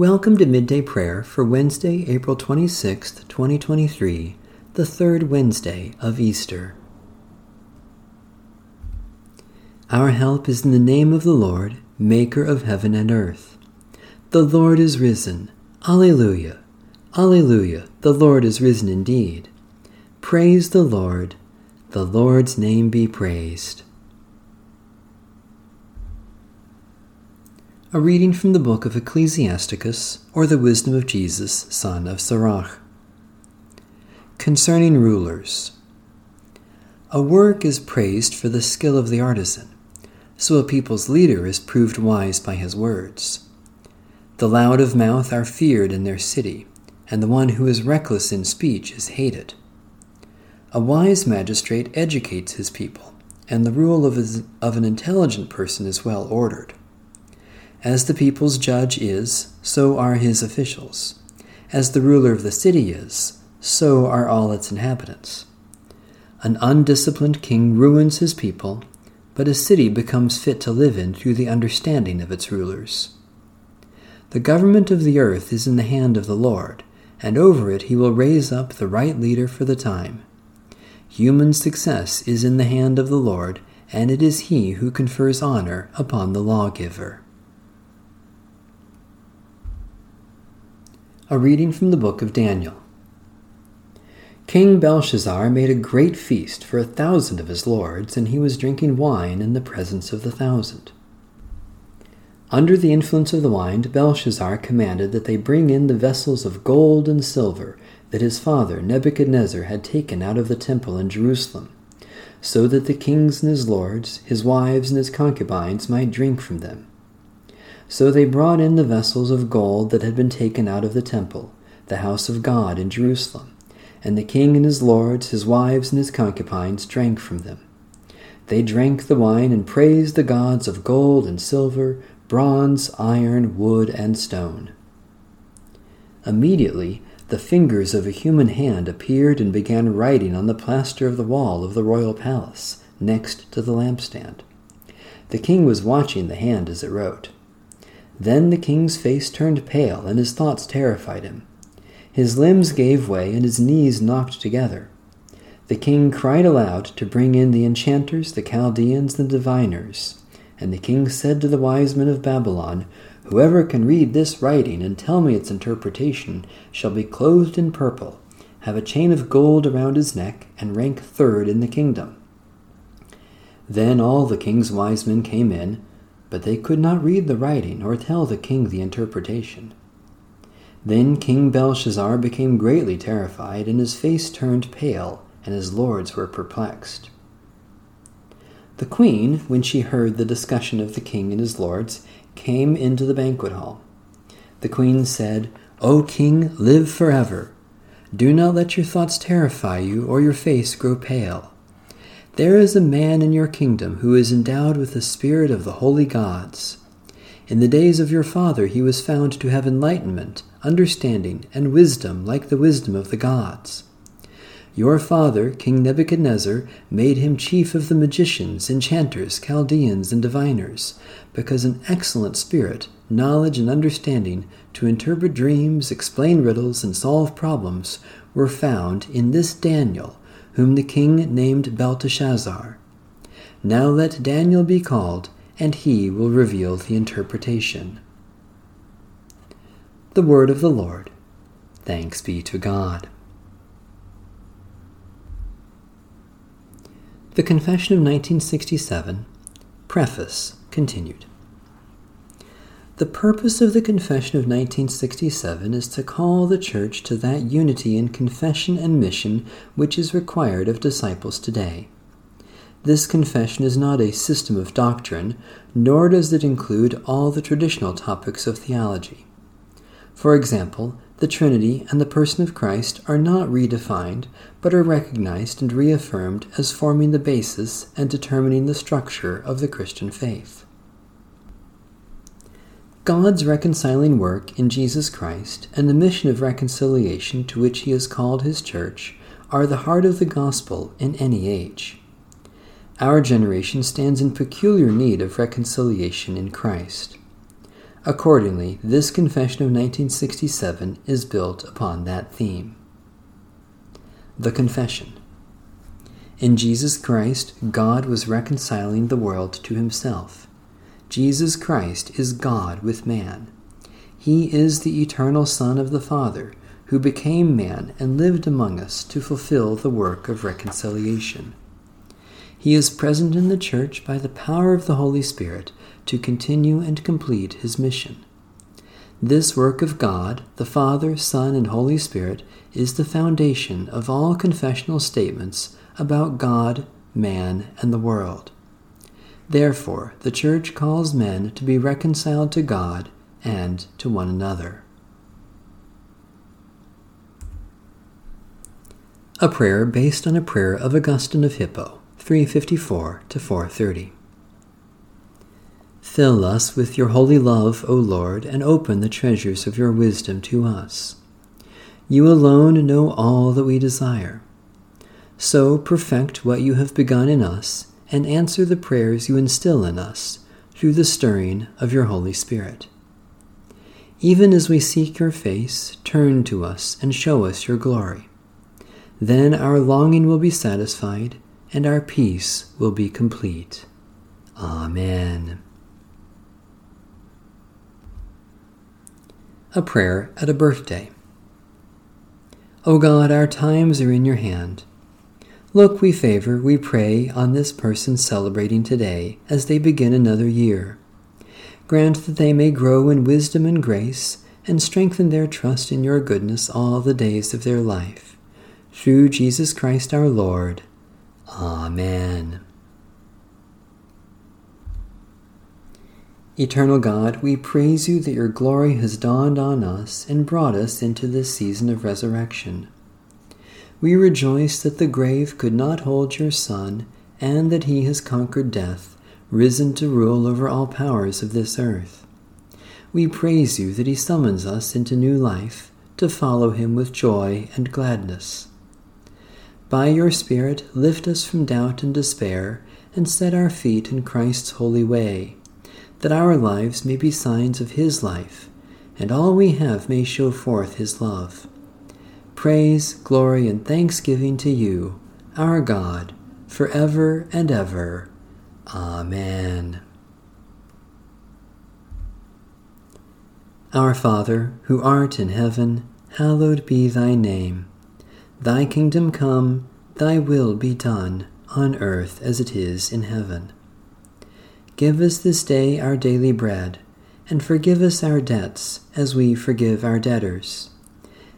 Welcome to Midday Prayer for Wednesday, April 26th, 2023, the third Wednesday of Easter. Our help is in the name of the Lord, Maker of heaven and earth. The Lord is risen. Alleluia. Alleluia. The Lord is risen indeed. Praise the Lord. The Lord's name be praised. A reading from the book of Ecclesiasticus, or the wisdom of Jesus, son of Sirach. Concerning rulers. A work is praised for the skill of the artisan, so a people's leader is proved wise by his words. The loud of mouth are feared in their city, and the one who is reckless in speech is hated. A wise magistrate educates his people, and the rule of, his, of an intelligent person is well ordered. As the people's judge is, so are his officials. As the ruler of the city is, so are all its inhabitants. An undisciplined king ruins his people, but a city becomes fit to live in through the understanding of its rulers. The government of the earth is in the hand of the Lord, and over it he will raise up the right leader for the time. Human success is in the hand of the Lord, and it is he who confers honor upon the lawgiver. A reading from the book of Daniel. King Belshazzar made a great feast for a thousand of his lords, and he was drinking wine in the presence of the thousand. Under the influence of the wine, Belshazzar commanded that they bring in the vessels of gold and silver that his father Nebuchadnezzar had taken out of the temple in Jerusalem, so that the kings and his lords, his wives and his concubines might drink from them. So they brought in the vessels of gold that had been taken out of the temple, the house of God in Jerusalem, and the king and his lords, his wives and his concubines drank from them. They drank the wine and praised the gods of gold and silver, bronze, iron, wood, and stone. Immediately, the fingers of a human hand appeared and began writing on the plaster of the wall of the royal palace, next to the lampstand. The king was watching the hand as it wrote. Then the king's face turned pale, and his thoughts terrified him. His limbs gave way, and his knees knocked together. The king cried aloud to bring in the enchanters, the Chaldeans, the diviners. And the king said to the wise men of Babylon, Whoever can read this writing and tell me its interpretation shall be clothed in purple, have a chain of gold around his neck, and rank third in the kingdom. Then all the king's wise men came in but they could not read the writing or tell the king the interpretation. Then King Belshazzar became greatly terrified, and his face turned pale, and his lords were perplexed. The queen, when she heard the discussion of the king and his lords, came into the banquet hall. The queen said, O king, live forever. Do not let your thoughts terrify you, or your face grow pale. There is a man in your kingdom who is endowed with the spirit of the holy gods. In the days of your father he was found to have enlightenment, understanding, and wisdom like the wisdom of the gods. Your father, King Nebuchadnezzar, made him chief of the magicians, enchanters, Chaldeans, and diviners, because an excellent spirit, knowledge, and understanding to interpret dreams, explain riddles, and solve problems were found in this Daniel whom the king named Belteshazzar. Now let Daniel be called, and he will reveal the interpretation. The Word of the Lord. Thanks be to God. The Confession of 1967, Preface, continued. The purpose of the Confession of 1967 is to call the Church to that unity in confession and mission which is required of disciples today. This confession is not a system of doctrine, nor does it include all the traditional topics of theology. For example, the Trinity and the person of Christ are not redefined, but are recognized and reaffirmed as forming the basis and determining the structure of the Christian faith. God's reconciling work in Jesus Christ and the mission of reconciliation to which He has called His church are the heart of the gospel in any age. Our generation stands in peculiar need of reconciliation in Christ. Accordingly, this confession of 1967 is built upon that theme. The Confession In Jesus Christ, God was reconciling the world to himself. Jesus Christ is God with man. He is the eternal Son of the Father, who became man and lived among us to fulfill the work of reconciliation. He is present in the Church by the power of the Holy Spirit to continue and complete his mission. This work of God, the Father, Son, and Holy Spirit, is the foundation of all confessional statements about God, man, and the world. Therefore, the Church calls men to be reconciled to God and to one another. A prayer based on a prayer of Augustine of Hippo, 354 to 430. Fill us with your holy love, O Lord, and open the treasures of your wisdom to us. You alone know all that we desire. So perfect what you have begun in us, and answer the prayers you instill in us through the stirring of your Holy Spirit. Even as we seek your face, turn to us and show us your glory. Then our longing will be satisfied, and our peace will be complete. Amen. A prayer at a birthday. O God, our times are in your hand. Look, we favor, we pray, on this person celebrating today as they begin another year. Grant that they may grow in wisdom and grace and strengthen their trust in your goodness all the days of their life through Jesus Christ our Lord. Amen. Eternal God, we praise you that your glory has dawned on us and brought us into this season of resurrection. We rejoice that the grave could not hold your Son, and that he has conquered death, risen to rule over all powers of this earth. We praise you that he summons us into new life, to follow him with joy and gladness. By your Spirit, lift us from doubt and despair, and set our feet in Christ's holy way, that our lives may be signs of His life, and all we have may show forth His love. Praise, glory, and thanksgiving to you, our God, for ever and ever. Amen. Our Father, who art in heaven, hallowed be thy name. Thy kingdom come, thy will be done, on earth as it is in heaven. Give us this day our daily bread, and forgive us our debts as we forgive our debtors.